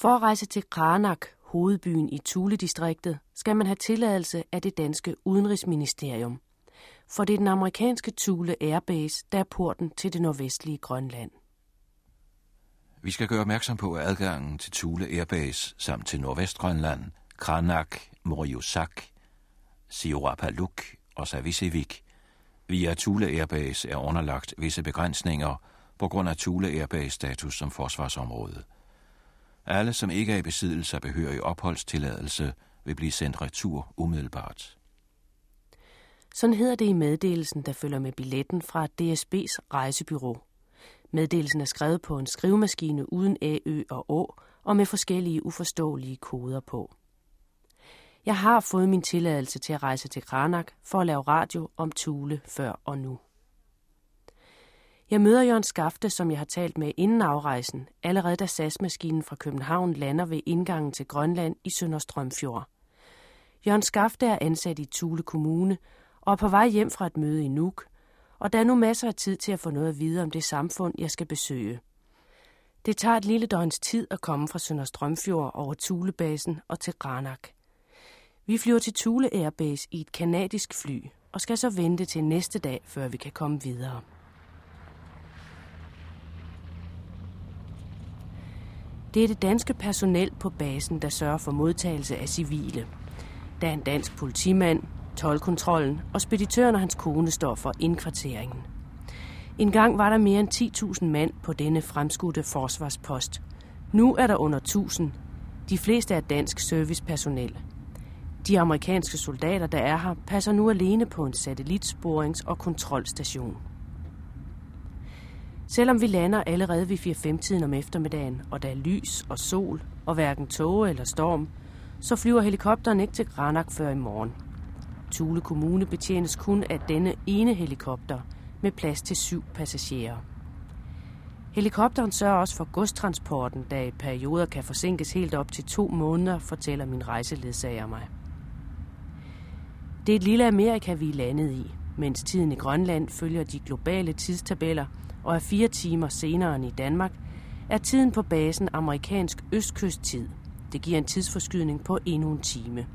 For at rejse til Kranak, hovedbyen i Thule-distriktet, skal man have tilladelse af det danske udenrigsministerium. For det er den amerikanske Thule Airbase, der er porten til det nordvestlige Grønland. Vi skal gøre opmærksom på, at adgangen til Thule Airbase samt til Nordvestgrønland, Kranak, Moriusak, Siorapaluk og Savisivik via Thule Airbase er underlagt visse begrænsninger på grund af Thule Airbase status som forsvarsområde. Alle, som ikke er i besiddelse af behørig opholdstilladelse, vil blive sendt retur umiddelbart. Sådan hedder det i meddelelsen, der følger med billetten fra DSB's rejsebyrå. Meddelelsen er skrevet på en skrivemaskine uden ø og Å, og med forskellige uforståelige koder på. Jeg har fået min tilladelse til at rejse til Kranak for at lave radio om Tule før og nu. Jeg møder Jørgen Skafte, som jeg har talt med inden afrejsen, allerede da SAS-maskinen fra København lander ved indgangen til Grønland i Sønderstrømfjord. Jørgen Skafte er ansat i Tule Kommune og er på vej hjem fra et møde i Nuuk, og der er nu masser af tid til at få noget at vide om det samfund, jeg skal besøge. Det tager et lille døgns tid at komme fra Sønderstrømfjord over Tulebasen og til Granak. Vi flyver til Thule Airbase i et kanadisk fly, og skal så vente til næste dag, før vi kan komme videre. Det er det danske personel på basen, der sørger for modtagelse af civile. Der er en dansk politimand, tolkontrollen og speditøren og hans kone står for indkvarteringen. En gang var der mere end 10.000 mand på denne fremskudte forsvarspost. Nu er der under 1000. De fleste er dansk servicepersonel. De amerikanske soldater, der er her, passer nu alene på en satellitsporings- og kontrolstation. Selvom vi lander allerede ved 4-5-tiden om eftermiddagen, og der er lys og sol, og hverken tåge eller storm, så flyver helikopteren ikke til Granak før i morgen. Tule Kommune betjenes kun af denne ene helikopter med plads til syv passagerer. Helikopteren sørger også for godstransporten, der i perioder kan forsinkes helt op til to måneder, fortæller min rejseledsager mig. Det er et lille Amerika, vi er landet i, mens tiden i Grønland følger de globale tidstabeller og er fire timer senere end i Danmark, er tiden på basen amerikansk østkysttid. Det giver en tidsforskydning på endnu en time.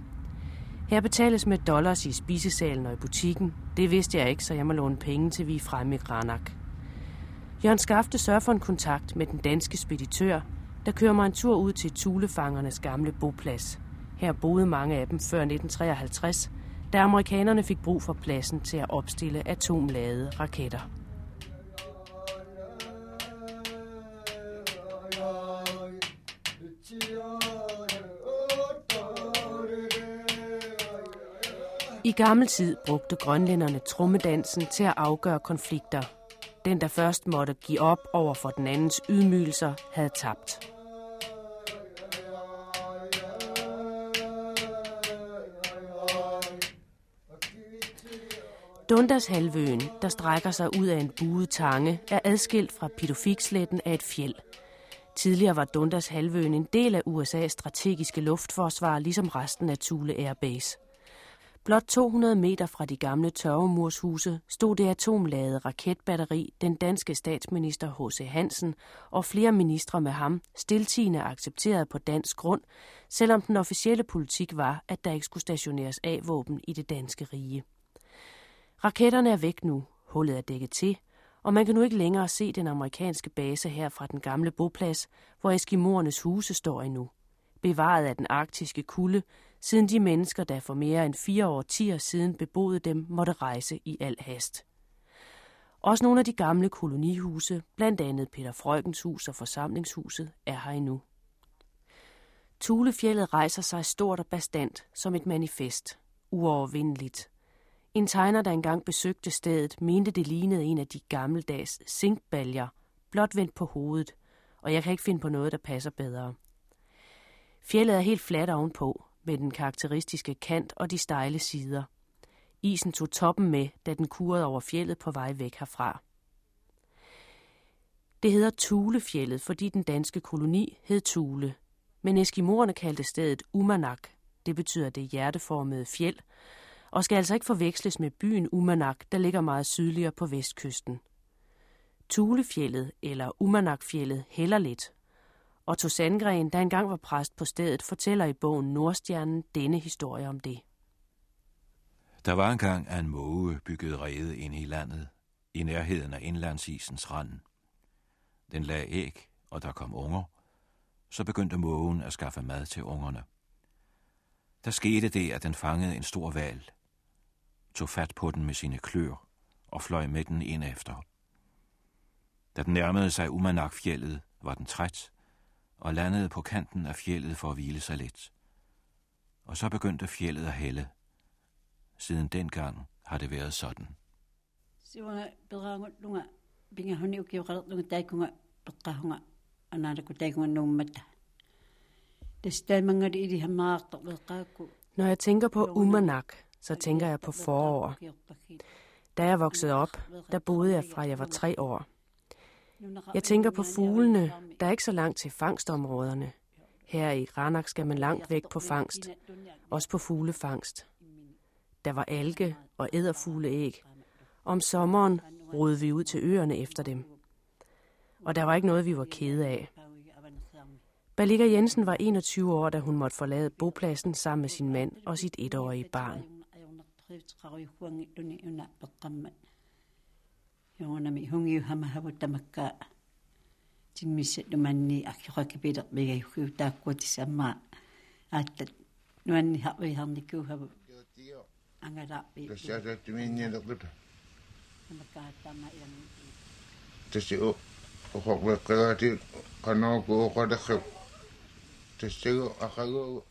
Her betales med dollars i spisesalen og i butikken. Det vidste jeg ikke, så jeg må låne penge til vi er fremme i Granak. Jørgen Skafte sørger for en kontakt med den danske speditør, der kører mig en tur ud til Tulefangernes gamle boplads. Her boede mange af dem før 1953, da amerikanerne fik brug for pladsen til at opstille atomladede raketter. I gammel tid brugte grønlænderne trommedansen til at afgøre konflikter. Den, der først måtte give op over for den andens ydmygelser, havde tabt. Dundas halvøen, der strækker sig ud af en buet tange, er adskilt fra Pitofiksletten af et fjeld. Tidligere var Dundas halvøen en del af USA's strategiske luftforsvar, ligesom resten af Thule Air Base. Blot 200 meter fra de gamle tørvemurshuse stod det atomladede raketbatteri, den danske statsminister H.C. Hansen og flere ministre med ham stiltigende accepteret på dansk grund, selvom den officielle politik var, at der ikke skulle stationeres A-våben i det danske rige. Raketterne er væk nu, hullet er dækket til, og man kan nu ikke længere se den amerikanske base her fra den gamle boplads, hvor eskimoernes huse står endnu. Bevaret af den arktiske kulde, siden de mennesker, der for mere end fire årtier siden beboede dem, måtte rejse i al hast. Også nogle af de gamle kolonihuse, blandt andet Peter Frøkens hus og forsamlingshuset, er her endnu. Tulefjellet rejser sig stort og bastant som et manifest, uovervindeligt. En tegner, der engang besøgte stedet, mente det lignede en af de gammeldags zinkbaljer, blot vendt på hovedet, og jeg kan ikke finde på noget, der passer bedre. Fjellet er helt fladt ovenpå, med den karakteristiske kant og de stejle sider. Isen tog toppen med, da den kurede over fjellet på vej væk herfra. Det hedder Tulefjellet, fordi den danske koloni hed Tule, men eskimoerne kaldte stedet Umanak. Det betyder det hjerteformede fjeld, og skal altså ikke forveksles med byen Umanak, der ligger meget sydligere på vestkysten. Tulefjellet eller Umanakfjellet hælder lidt, Otto Sandgren, der engang var præst på stedet, fortæller i bogen Nordstjernen denne historie om det. Der var engang, at en måge byggede rede inde i landet, i nærheden af indlandsisens rand. Den lagde æg, og der kom unger. Så begyndte mågen at skaffe mad til ungerne. Der skete det, at den fangede en stor val, tog fat på den med sine klør og fløj med den ind efter. Da den nærmede sig Umanakfjellet, var den træt og landede på kanten af fjellet for at hvile sig lidt. Og så begyndte fjellet at hælde. Siden dengang har det været sådan. Når jeg tænker på Umanak, så tænker jeg på forår. Da jeg voksede op, der boede jeg fra jeg var tre år. Jeg tænker på fuglene, der er ikke så langt til fangstområderne. Her i Ranak skal man langt væk på fangst, også på fuglefangst. Der var alge og æderfugleæg. Om sommeren rodede vi ud til øerne efter dem. Og der var ikke noget, vi var kede af. Balika Jensen var 21 år, da hun måtte forlade bopladsen sammen med sin mand og sit etårige barn. Yona mi hungi hama hawa tamaka. Tin mi set no mani aki hoa ki bedak mi gai hui ta kua ti sama. Ata no mani hawa i hangi kua hawa. Anga rapi. Kasi ata ti mi tama i hangi. O hokwe kada ti kanao kua kada.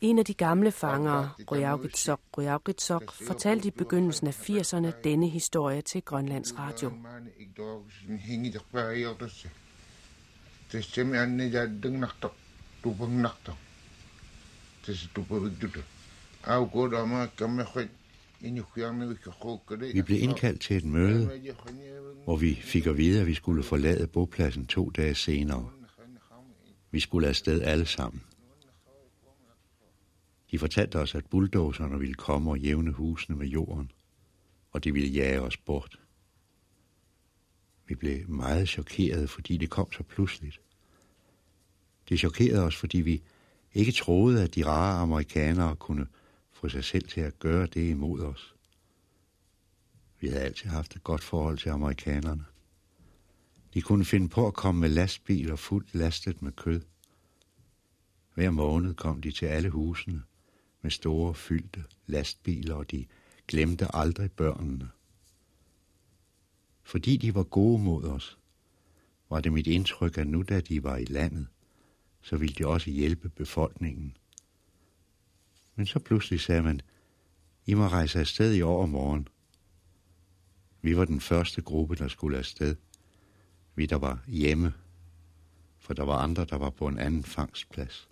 En af de gamle fangere, Ryavgitsok Ryavgitsok, fortalte i begyndelsen af 80'erne denne historie til Grønlands Radio. Vi blev indkaldt til et møde, hvor vi fik at vide, at vi skulle forlade bopladsen to dage senere. Vi skulle afsted alle sammen. De fortalte os, at bulldozerne ville komme og jævne husene med jorden, og de ville jage os bort. Vi blev meget chokerede, fordi det kom så pludseligt. Det chokerede os, fordi vi ikke troede, at de rare amerikanere kunne få sig selv til at gøre det imod os. Vi havde altid haft et godt forhold til amerikanerne. De kunne finde på at komme med lastbiler fuldt lastet med kød. Hver måned kom de til alle husene med store fyldte lastbiler, og de glemte aldrig børnene. Fordi de var gode mod os, var det mit indtryk, at nu da de var i landet, så ville de også hjælpe befolkningen. Men så pludselig sagde man, I må rejse afsted i overmorgen. Vi var den første gruppe, der skulle afsted. Vi, der var hjemme, for der var andre, der var på en anden fangstplads.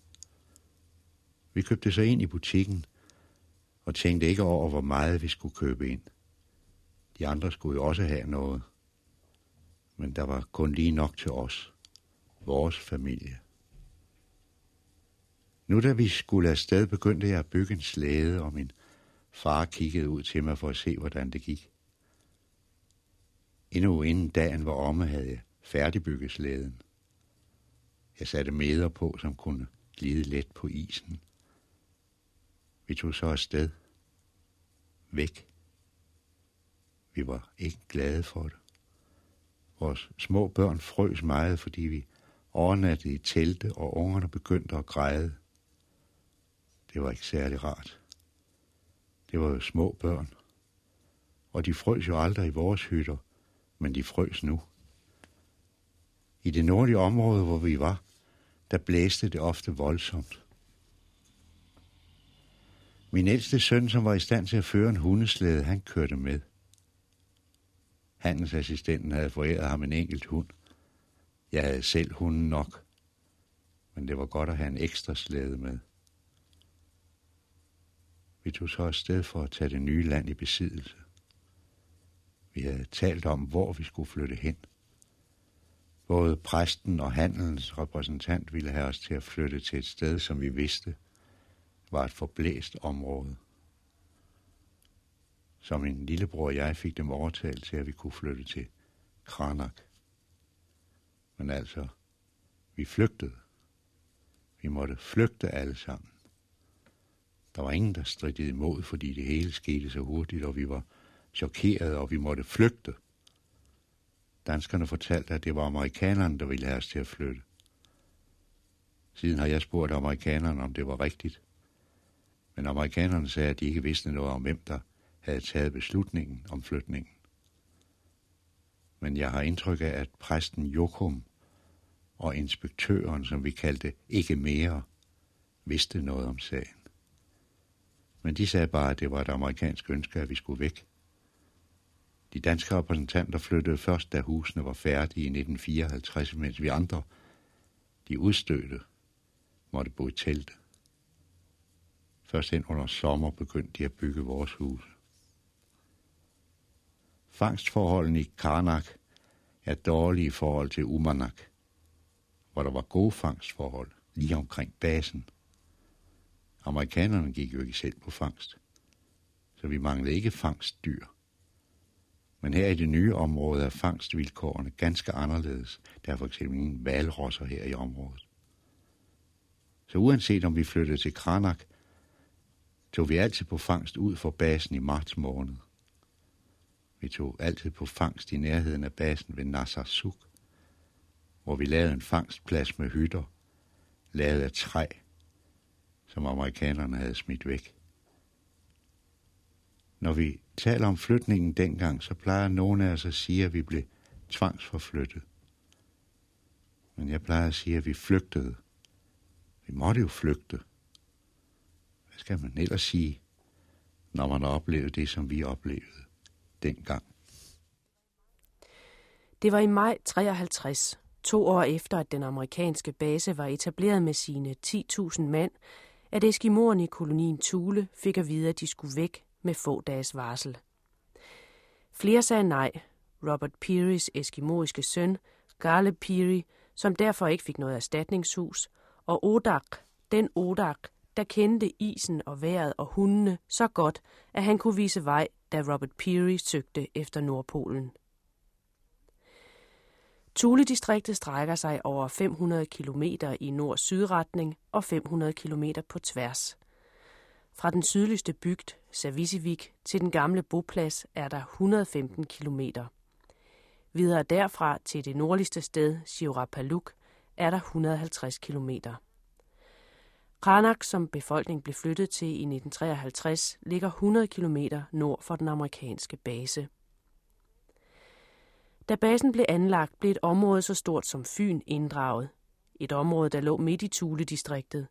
Vi købte så ind i butikken og tænkte ikke over, hvor meget vi skulle købe ind. De andre skulle jo også have noget. Men der var kun lige nok til os, vores familie. Nu da vi skulle afsted, begyndte jeg at bygge en slæde, og min far kiggede ud til mig for at se, hvordan det gik. Endnu inden dagen var omme, havde jeg færdigbygget slæden. Jeg satte meder på, som kunne glide let på isen. Vi tog så afsted. Væk. Vi var ikke glade for det. Vores små børn frøs meget, fordi vi overnattede i telte, og ungerne begyndte at græde. Det var ikke særlig rart. Det var jo små børn. Og de frøs jo aldrig i vores hytter, men de frøs nu. I det nordlige område, hvor vi var, der blæste det ofte voldsomt. Min ældste søn, som var i stand til at føre en hundeslæde, han kørte med. Handelsassistenten havde foræret ham en enkelt hund. Jeg havde selv hunden nok, men det var godt at have en ekstra slæde med. Vi tog så afsted for at tage det nye land i besiddelse. Vi havde talt om, hvor vi skulle flytte hen. Både præsten og handelens repræsentant ville have os til at flytte til et sted, som vi vidste var et forblæst område. Så min lillebror og jeg fik dem overtalt til, at vi kunne flytte til Kranak. Men altså, vi flygtede. Vi måtte flygte alle sammen. Der var ingen, der stridte imod, fordi det hele skete så hurtigt, og vi var chokerede, og vi måtte flygte. Danskerne fortalte, at det var amerikanerne, der ville have os til at flytte. Siden har jeg spurgt amerikanerne, om det var rigtigt. Men amerikanerne sagde, at de ikke vidste noget om, hvem der havde taget beslutningen om flytningen. Men jeg har indtryk af, at præsten Jokum og inspektøren, som vi kaldte ikke mere, vidste noget om sagen. Men de sagde bare, at det var et amerikansk ønske, at vi skulle væk. De danske repræsentanter flyttede først, da husene var færdige i 1954, mens vi andre, de udstødte, måtte bo i telte. Først ind under sommer begyndte de at bygge vores hus. Fangstforholdene i Karnak er dårlige i forhold til Umanak, hvor der var gode fangstforhold lige omkring basen. Amerikanerne gik jo ikke selv på fangst, så vi manglede ikke fangstdyr. Men her i det nye område er fangstvilkårene ganske anderledes. Der er for eksempel ingen valrosser her i området. Så uanset om vi flyttede til Kranak, tog vi altid på fangst ud for basen i marts måned. Vi tog altid på fangst i nærheden af basen ved Nassasuk, hvor vi lavede en fangstplads med hytter, lavet af træ, som amerikanerne havde smidt væk. Når vi taler om flytningen dengang, så plejer nogen af os at sige, at vi blev tvangsforflyttet. Men jeg plejer at sige, at vi flygtede. Vi måtte jo flygte. Skal man ellers sige, når man har oplevet det, som vi oplevede dengang? Det var i maj 53, to år efter at den amerikanske base var etableret med sine 10.000 mand, at eskimoerne i kolonien Thule fik at vide, at de skulle væk med få dages varsel. Flere sagde nej. Robert Pearys eskimoiske søn, Garle Peary, som derfor ikke fik noget erstatningshus, og Odak, den Odak, der kendte isen og vejret og hundene så godt, at han kunne vise vej, da Robert Peary søgte efter Nordpolen. Thule-distriktet strækker sig over 500 km i nord-syd-retning og 500 km på tværs. Fra den sydligste bygd, Savisivik, til den gamle boplads er der 115 km. Videre derfra til det nordligste sted, Shirapaluk, er der 150 km. Kranak, som befolkningen blev flyttet til i 1953, ligger 100 km nord for den amerikanske base. Da basen blev anlagt, blev et område så stort som Fyn inddraget. Et område, der lå midt i Thule-distriktet.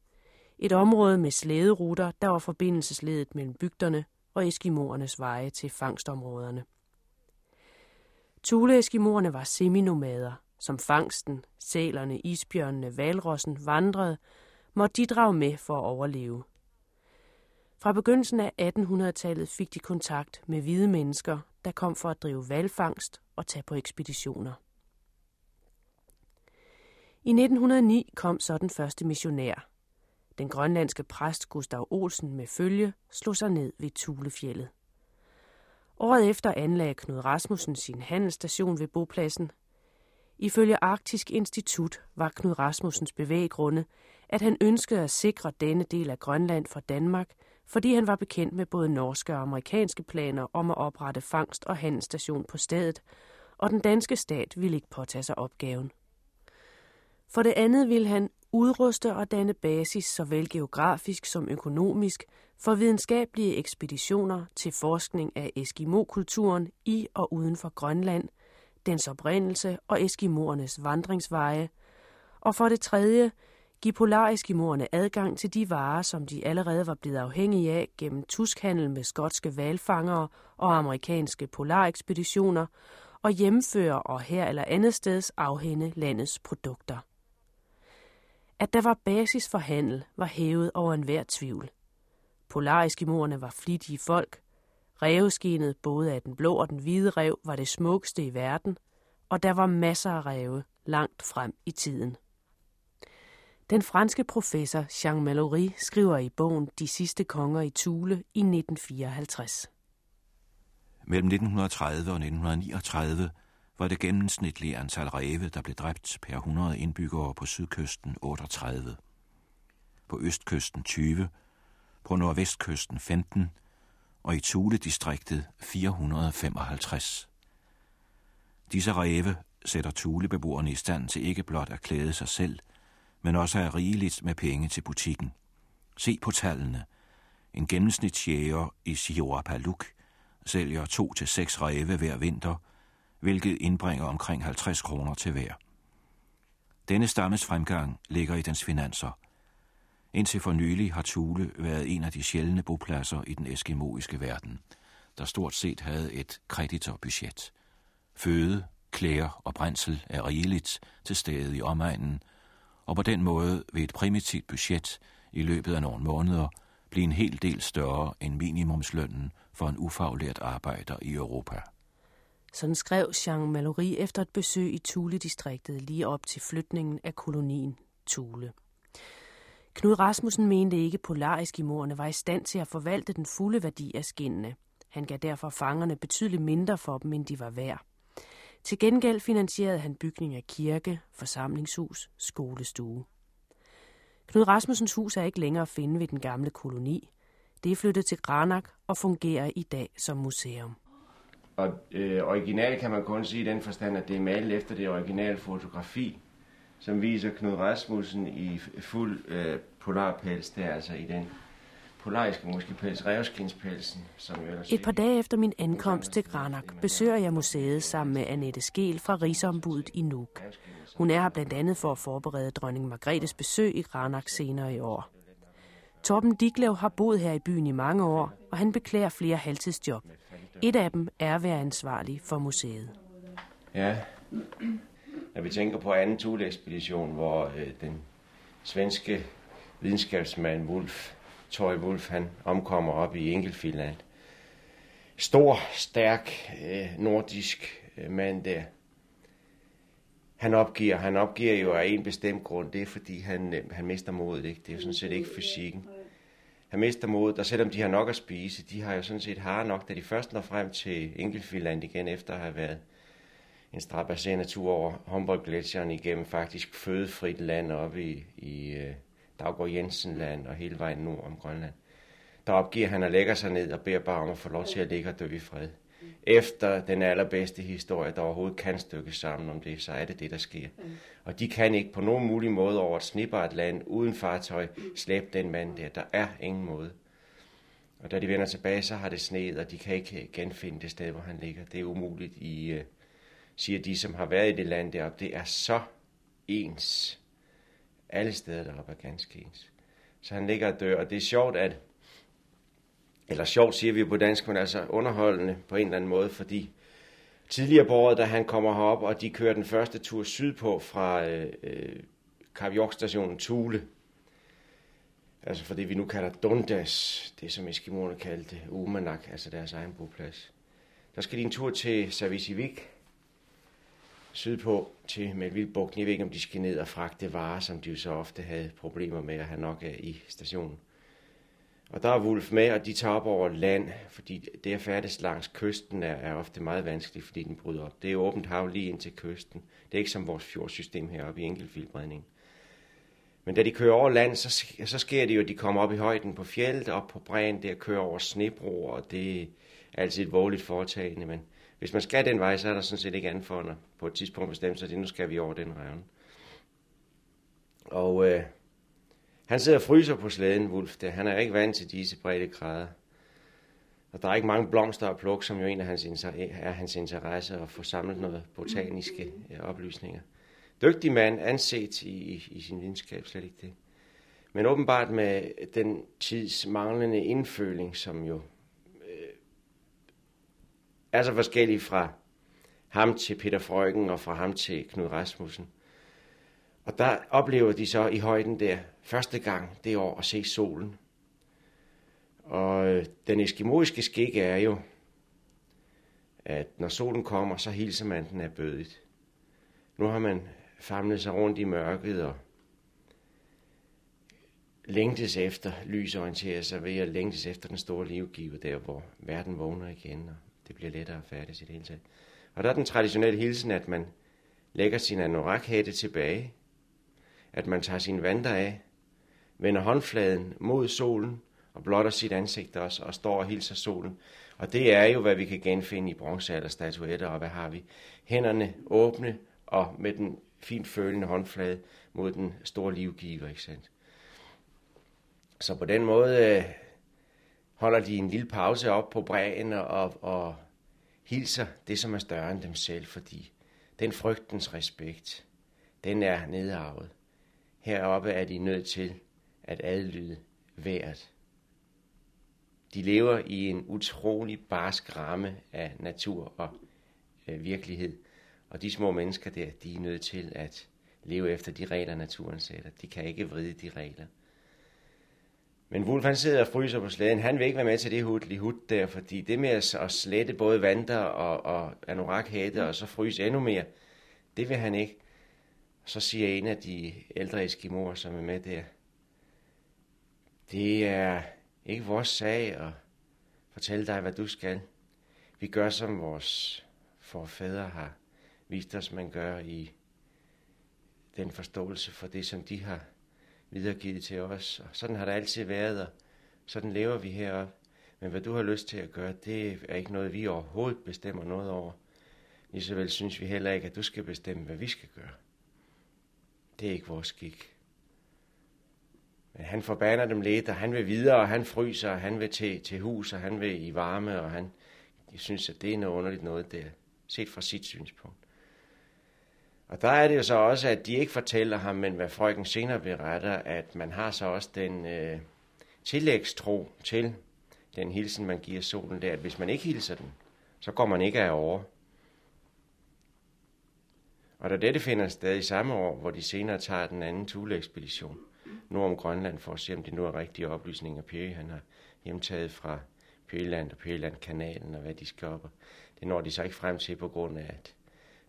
Et område med slæderuter, der var forbindelsesledet mellem bygderne og eskimoernes veje til fangstområderne. Thule-eskimoerne var seminomader. Som fangsten, sælerne, isbjørnene, valrossen vandrede, måtte de drage med for at overleve. Fra begyndelsen af 1800-tallet fik de kontakt med hvide mennesker, der kom for at drive valfangst og tage på ekspeditioner. I 1909 kom så den første missionær. Den grønlandske præst Gustav Olsen med følge slog sig ned ved Tulefjellet. Året efter anlagde Knud Rasmussen sin handelsstation ved bopladsen. Ifølge Arktisk Institut var Knud Rasmussens bevæggrunde, at han ønskede at sikre denne del af Grønland for Danmark, fordi han var bekendt med både norske og amerikanske planer om at oprette fangst- og handelsstation på stedet, og den danske stat ville ikke påtage sig opgaven. For det andet ville han udruste og danne basis såvel geografisk som økonomisk for videnskabelige ekspeditioner til forskning af Eskimo-kulturen i og uden for Grønland, dens oprindelse og eskimoernes vandringsveje, og for det tredje give polareskimoerne adgang til de varer, som de allerede var blevet afhængige af gennem tuskhandel med skotske valfangere og amerikanske polarekspeditioner, og hjemføre og her eller andet steds afhænde landets produkter. At der var basis for handel, var hævet over enhver tvivl. Polariskimoerne var flittige folk. Ræveskinet, både af den blå og den hvide rev, var det smukkeste i verden, og der var masser af ræve langt frem i tiden. Den franske professor Jean Mallory skriver i bogen De sidste konger i Thule i 1954. Mellem 1930 og 1939 var det gennemsnitlige antal ræve, der blev dræbt per 100 indbyggere på sydkysten 38. på østkysten 20, på nordvestkysten 15 og i Thule-distriktet 455. Disse ræve sætter Thule-beboerne i stand til ikke blot at klæde sig selv, men også er rigeligt med penge til butikken. Se på tallene. En gennemsnitsjæger i Siorapaluk sælger to til seks ræve hver vinter, hvilket indbringer omkring 50 kroner til hver. Denne stammes fremgang ligger i dens finanser. Indtil for nylig har Thule været en af de sjældne bopladser i den eskimoiske verden, der stort set havde et kreditorbudget. Føde, klæder og brændsel er rigeligt til stede i omegnen, og på den måde vil et primitivt budget i løbet af nogle måneder blive en hel del større end minimumslønnen for en ufaglært arbejder i Europa. Sådan skrev Jean Mallory efter et besøg i Thule-distriktet lige op til flytningen af kolonien Thule. Knud Rasmussen mente ikke, at polareskimorerne var i stand til at forvalte den fulde værdi af skinnene. Han gav derfor fangerne betydeligt mindre for dem, end de var værd. Til gengæld finansierede han bygning af kirke, forsamlingshus, skolestue. Knud Rasmussens hus er ikke længere at finde ved den gamle koloni. Det er flyttet til Granak og fungerer i dag som museum. Og øh, original kan man kun sige i den forstand, at det er malet efter det originale fotografi, som viser Knud Rasmussen i fuld øh, polarpels, der altså i den polariske måske pels, revskinspelsen, som jo ellers... Et par dage efter min ankomst til Granak besøger jeg museet sammen med Annette Skel fra Rigsombuddet i Nuuk. Hun er her blandt andet for at forberede dronning Margrethes besøg i Granak senere i år. Torben Diglev har boet her i byen i mange år, og han beklager flere halvtidsjob. Et af dem er at være ansvarlig for museet. Ja, når vi tænker på anden Thule-ekspedition, hvor øh, den svenske videnskabsmand Wolf, Toy Wolf, han omkommer op i Enkelfinland. Stor, stærk, øh, nordisk øh, mand der. Han opgiver, han opgiver jo af en bestemt grund, det er fordi han, øh, han mister modet, ikke? det er jo sådan set ikke fysikken. Han mister modet, og selvom de har nok at spise, de har jo sådan set har nok, da de først når frem til Enkelfinland igen, efter at have været en strabasserende tur over Humboldt-gletsjeren igennem faktisk fødefrit land oppe i, i øh, uh, Daggaard Jensenland og hele vejen nord om Grønland. Der opgiver han at lægge sig ned og beder bare om at få lov til at ligge og dø i fred. Efter den allerbedste historie, der overhovedet kan stykkes sammen om det, så er det det, der sker. Og de kan ikke på nogen mulig måde over et snibart land uden fartøj slæbe den mand der. Der er ingen måde. Og da de vender tilbage, så har det sneet, og de kan ikke genfinde det sted, hvor han ligger. Det er umuligt i, uh, siger de, som har været i det land deroppe, det er så ens. Alle steder deroppe er ganske ens. Så han ligger og dør, og det er sjovt, at, eller sjovt siger vi på dansk, men altså underholdende på en eller anden måde, fordi tidligere på året, da han kommer herop, og de kører den første tur sydpå fra øh, øh Karvjok-stationen Tule, altså for det vi nu kalder Dundas, det som Eskimoerne kaldte Umanak, altså deres egen boplads. Der skal de en tur til Savisivik, sydpå til Melvildbugten. Jeg ved ikke, om de skal ned og fragte varer, som de jo så ofte havde problemer med at have nok af i stationen. Og der er Wolf med, og de tager op over land, fordi det at færdes langs kysten er, er ofte meget vanskeligt, fordi den bryder op. Det er åbent hav lige ind til kysten. Det er ikke som vores fjordsystem heroppe i enkeltfilbredning. Men da de kører over land, så, så sker det jo, at de kommer op i højden på fjellet, op på bræen, der kører over snebroer, og det er altid et vågeligt foretagende, men hvis man skal den vej, så er der sådan set ikke andet for på et tidspunkt bestemme sig, det, nu skal vi over den revne. Og øh, han sidder og fryser på slæden, Wolf. Der. Han er ikke vant til disse brede kræder. Og der er ikke mange blomster at plukke, som jo en af hans, er hans interesse at få samlet noget botaniske øh, oplysninger. Dygtig mand, anset i, i, i sin videnskab, slet ikke det. Men åbenbart med den tids manglende indføling, som jo er så forskellige fra ham til Peter Frøken og fra ham til Knud Rasmussen. Og der oplever de så i højden der første gang det år at se solen. Og øh, den eskimoiske skik er jo, at når solen kommer, så hilser man den af bødet. Nu har man famlet sig rundt i mørket og længtes efter, lys orienterer sig ved at længtes efter den store livgiver, der hvor verden vågner igen, og det bliver lettere at færdes i det hele taget. Og der er den traditionelle hilsen, at man lægger sin anorakhætte tilbage, at man tager sin vanter af, vender håndfladen mod solen og blotter sit ansigt også, og står og hilser solen. Og det er jo, hvad vi kan genfinde i bronzealderstatuetter, og hvad har vi? Hænderne åbne og med den fint følende håndflade mod den store livgiver, ikke sandt? Så på den måde øh, holder de en lille pause op på bræen og, og hilser det, som er større end dem selv, fordi den frygtens respekt, den er nedarvet. Heroppe er de nødt til at adlyde vejret. De lever i en utrolig barsk ramme af natur og øh, virkelighed. Og de små mennesker der, de er nødt til at leve efter de regler, naturen sætter. De kan ikke vride de regler. Men Wolf han sidder og fryser på slæden. Han vil ikke være med til det hudli hud der, fordi det med at slette både vanter og, og anorakhætte og så fryse endnu mere, det vil han ikke. Så siger en af de ældre eskimoer, som er med der, det er ikke vores sag at fortælle dig, hvad du skal. Vi gør, som vores forfædre har vist os, man gør i den forståelse for det, som de har videregivet til os. Og sådan har det altid været, og sådan lever vi heroppe. Men hvad du har lyst til at gøre, det er ikke noget, vi overhovedet bestemmer noget over. Lige så vel synes vi heller ikke, at du skal bestemme, hvad vi skal gøre. Det er ikke vores skik. Men han forbander dem lidt, og han vil videre, og han fryser, og han vil til, til hus, og han vil i varme, og han synes, at det er noget underligt noget der, set fra sit synspunkt. Og der er det jo så også, at de ikke fortæller ham, men hvad frøken senere beretter, at man har så også den øh, tillægstro til den hilsen, man giver solen der, at hvis man ikke hilser den, så går man ikke af over. Og da dette finder sted i samme år, hvor de senere tager den anden Thule-ekspedition nord om Grønland for at se, om det nu er rigtige oplysninger, Peri han har hjemtaget fra Pøgeland og Pøgeland-kanalen og hvad de skal op. Det når de så ikke frem til på grund af, at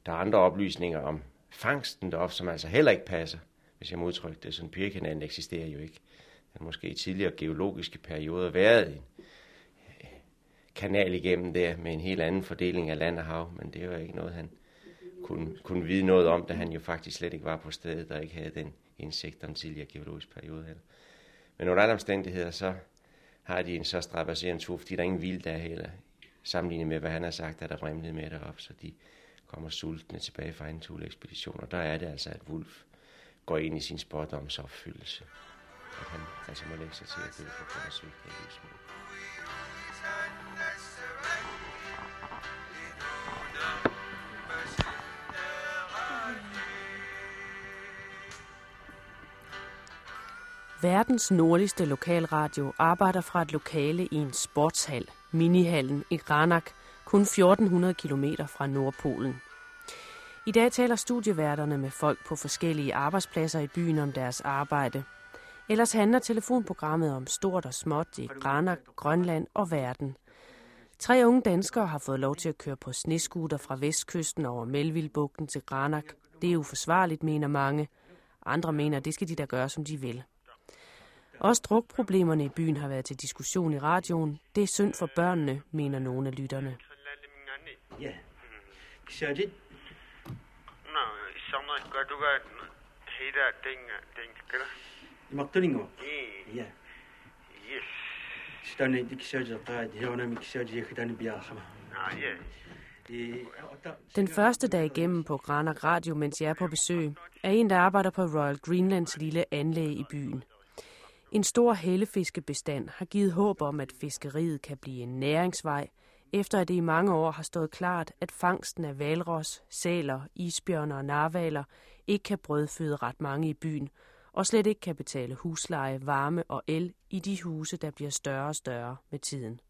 der er andre oplysninger om fangsten deroppe, som altså heller ikke passer, hvis jeg modtrykker det. Sådan Pyrkanalen eksisterer jo ikke. Den måske i tidligere geologiske perioder været en øh, kanal igennem der med en helt anden fordeling af land og hav, men det var ikke noget, han kunne, kunne vide noget om, da han jo faktisk slet ikke var på stedet, der ikke havde den indsigt om tidligere geologisk periode. Heller. Men under alle omstændigheder, så har de en så strapasserende tur, fordi der er ingen vild der heller, sammenlignet med, hvad han har sagt, at der vrimlede med derop, så de kommer sultne tilbage fra en ekspedition, og der er det altså, at Wolf går ind i sin spådomsopfyldelse. At han altså må lægge sig til at dø for grund af livsmål. Verdens nordligste lokalradio arbejder fra et lokale i en sportshal, Minihallen i Granak, kun 1400 km fra Nordpolen. I dag taler studieværterne med folk på forskellige arbejdspladser i byen om deres arbejde. Ellers handler telefonprogrammet om stort og småt i Granak, Grønland og verden. Tre unge danskere har fået lov til at køre på sneskuter fra vestkysten over Melvillebugten til Granak. Det er uforsvarligt, mener mange. Andre mener, at det skal de da gøre, som de vil. Også drukproblemerne i byen har været til diskussion i radioen. Det er synd for børnene, mener nogle af lytterne. Ja. Kishadit. No, sama kaduga heida ting ting kira. Magtulingo. Eh, Ja. yes. Stani dikishaja qad hiona mi kishaja yakhdani biyakhama. Ah, yeah. Den første dag igennem på Granak Radio, mens jeg er på besøg, er en, der arbejder på Royal Greenlands lille anlæg i byen. En stor hellefiskebestand har givet håb om, at fiskeriet kan blive en næringsvej, efter at det i mange år har stået klart, at fangsten af valros, sæler, isbjørner og narvaler ikke kan brødføde ret mange i byen, og slet ikke kan betale husleje, varme og el i de huse, der bliver større og større med tiden.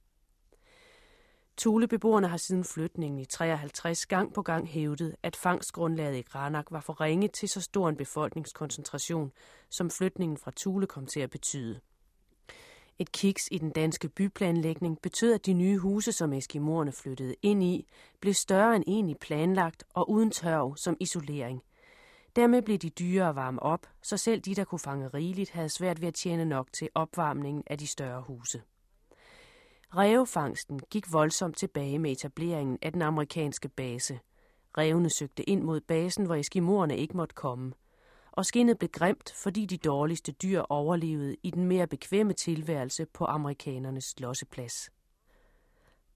Tulebeboerne har siden flytningen i 53 gang på gang hævdet, at fangstgrundlaget i Granak var for ringe til så stor en befolkningskoncentration, som flytningen fra Tule kom til at betyde. Et kiks i den danske byplanlægning betød, at de nye huse, som eskimoerne flyttede ind i, blev større end egentlig planlagt og uden tørv som isolering. Dermed blev de dyre at varme op, så selv de, der kunne fange rigeligt, havde svært ved at tjene nok til opvarmningen af de større huse. Rævefangsten gik voldsomt tilbage med etableringen af den amerikanske base. Revene søgte ind mod basen, hvor eskimoerne ikke måtte komme og skinnet blev grimt, fordi de dårligste dyr overlevede i den mere bekvemme tilværelse på amerikanernes losseplads.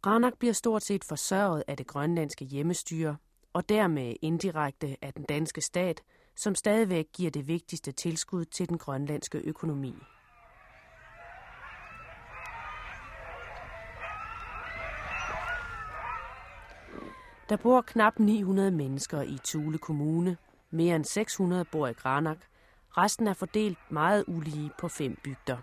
Ranak bliver stort set forsørget af det grønlandske hjemmestyre, og dermed indirekte af den danske stat, som stadigvæk giver det vigtigste tilskud til den grønlandske økonomi. Der bor knap 900 mennesker i Tule Kommune. Mere end 600 bor i Granak. Resten er fordelt meget ulige på fem bygder.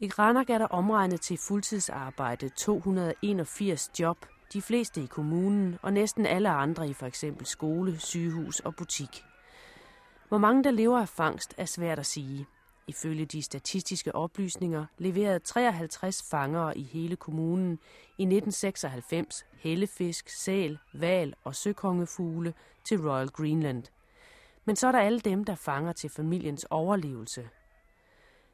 I Granak er der omregnet til fuldtidsarbejde 281 job, de fleste i kommunen og næsten alle andre i for eksempel skole, sygehus og butik. Hvor mange der lever af fangst er svært at sige. Ifølge de statistiske oplysninger leverede 53 fangere i hele kommunen i 1996 hellefisk, sæl, val og søkongefugle til Royal Greenland. Men så er der alle dem, der fanger til familiens overlevelse.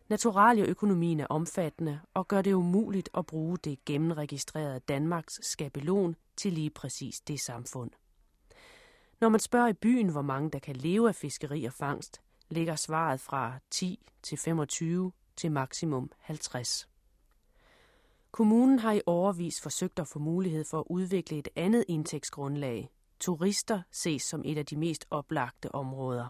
Naturalieøkonomien er omfattende og gør det umuligt at bruge det gennemregistrerede Danmarks skabelon til lige præcis det samfund. Når man spørger i byen, hvor mange der kan leve af fiskeri og fangst, ligger svaret fra 10 til 25 til maksimum 50. Kommunen har i overvis forsøgt at få mulighed for at udvikle et andet indtægtsgrundlag. Turister ses som et af de mest oplagte områder.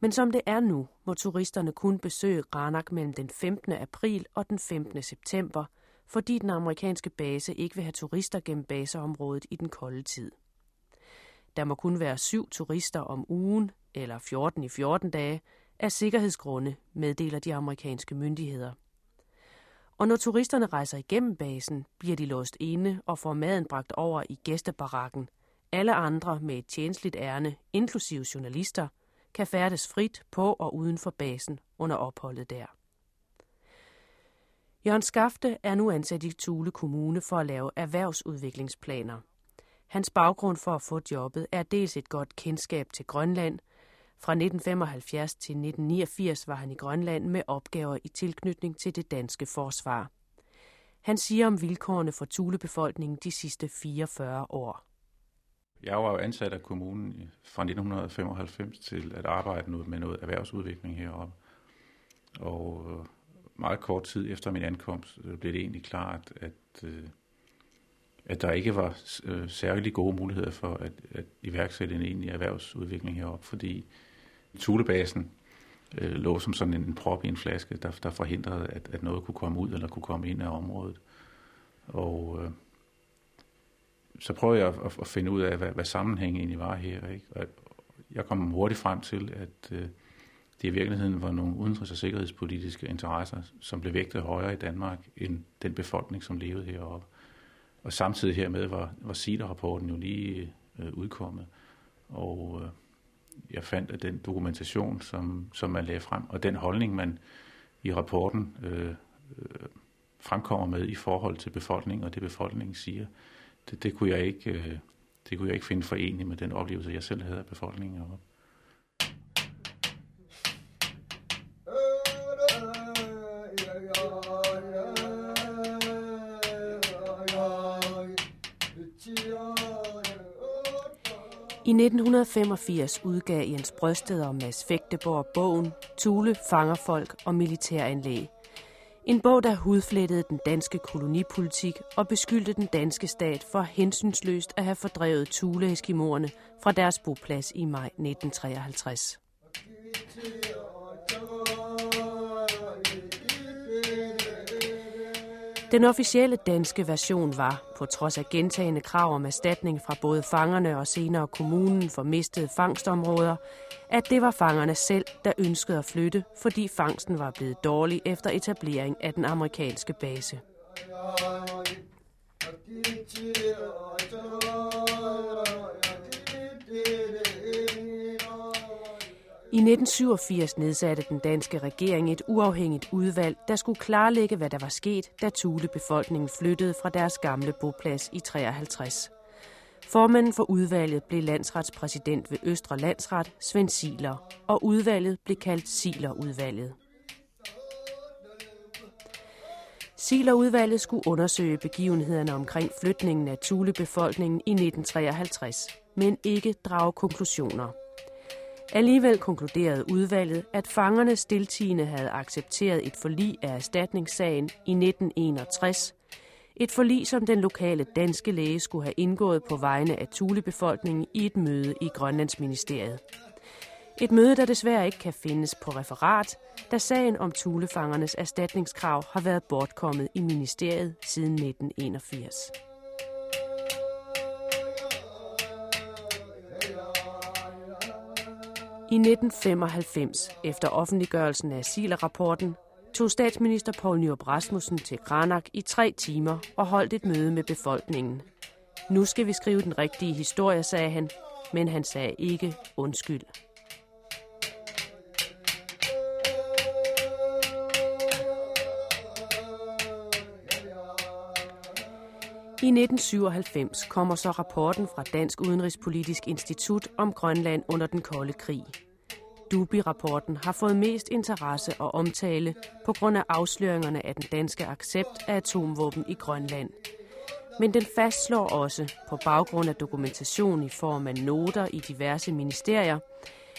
Men som det er nu, må turisterne kun besøge Granak mellem den 15. april og den 15. september, fordi den amerikanske base ikke vil have turister gennem baseområdet i den kolde tid. Der må kun være syv turister om ugen, eller 14 i 14 dage, af sikkerhedsgrunde, meddeler de amerikanske myndigheder. Og når turisterne rejser igennem basen, bliver de låst inde og får maden bragt over i gæstebarakken. Alle andre med et tjensligt ærne, inklusive journalister, kan færdes frit på og uden for basen under opholdet der. Jørgen Skafte er nu ansat i Tule Kommune for at lave erhvervsudviklingsplaner. Hans baggrund for at få jobbet er dels et godt kendskab til Grønland. Fra 1975 til 1989 var han i Grønland med opgaver i tilknytning til det danske forsvar. Han siger om vilkårene for Tulebefolkningen de sidste 44 år. Jeg var jo ansat af kommunen fra 1995 til at arbejde med noget erhvervsudvikling heroppe. Og øh, meget kort tid efter min ankomst øh, blev det egentlig klart, at, øh, at der ikke var særlig gode muligheder for at, at iværksætte en egentlig erhvervsudvikling heroppe, fordi Tulebasen øh, lå som sådan en prop i en flaske, der, der forhindrede, at, at noget kunne komme ud eller kunne komme ind af området. Og øh, så prøvede jeg at, at finde ud af, hvad, hvad sammenhængen egentlig var her. Ikke? Og jeg kom hurtigt frem til, at øh, det i virkeligheden var nogle udenrigs- og sikkerhedspolitiske interesser, som blev vægtet højere i Danmark end den befolkning, som levede heroppe. Og samtidig hermed var, var CIDA-rapporten jo lige øh, udkommet. Og øh, jeg fandt, af den dokumentation, som, som man lagde frem, og den holdning, man i rapporten øh, øh, fremkommer med i forhold til befolkningen, og det befolkningen siger, det, det, kunne jeg ikke, øh, det kunne jeg ikke finde forenig med den oplevelse, jeg selv havde af befolkningen Og I 1985 udgav Jens Brøsted og Mads Fægteborg bogen Tule, fangerfolk og militæranlæg. En bog, der hudflettede den danske kolonipolitik og beskyldte den danske stat for hensynsløst at have fordrevet Thule-eskimoerne fra deres boplads i maj 1953. Den officielle danske version var, på trods af gentagende krav om erstatning fra både fangerne og senere kommunen for mistede fangstområder, at det var fangerne selv, der ønskede at flytte, fordi fangsten var blevet dårlig efter etablering af den amerikanske base. I 1987 nedsatte den danske regering et uafhængigt udvalg, der skulle klarlægge, hvad der var sket, da Thule-befolkningen flyttede fra deres gamle boplads i 53. Formanden for udvalget blev landsretspræsident ved Østre Landsret, Svend Siler, og udvalget blev kaldt Siler-udvalget. Siler-udvalget skulle undersøge begivenhederne omkring flytningen af Thule-befolkningen i 1953, men ikke drage konklusioner. Alligevel konkluderede udvalget, at fangerne stiltigende havde accepteret et forlig af erstatningssagen i 1961. Et forlig, som den lokale danske læge skulle have indgået på vegne af Tulebefolkningen i et møde i Grønlandsministeriet. Et møde, der desværre ikke kan findes på referat, da sagen om tulefangernes erstatningskrav har været bortkommet i ministeriet siden 1981. I 1995, efter offentliggørelsen af Sila-rapporten, tog statsminister Poul Nyrup Rasmussen til Granak i tre timer og holdt et møde med befolkningen. Nu skal vi skrive den rigtige historie, sagde han, men han sagde ikke undskyld. I 1997 kommer så rapporten fra Dansk Udenrigspolitisk Institut om Grønland under den kolde krig. Dubi-rapporten har fået mest interesse og omtale på grund af afsløringerne af den danske accept af atomvåben i Grønland. Men den fastslår også, på baggrund af dokumentation i form af noter i diverse ministerier,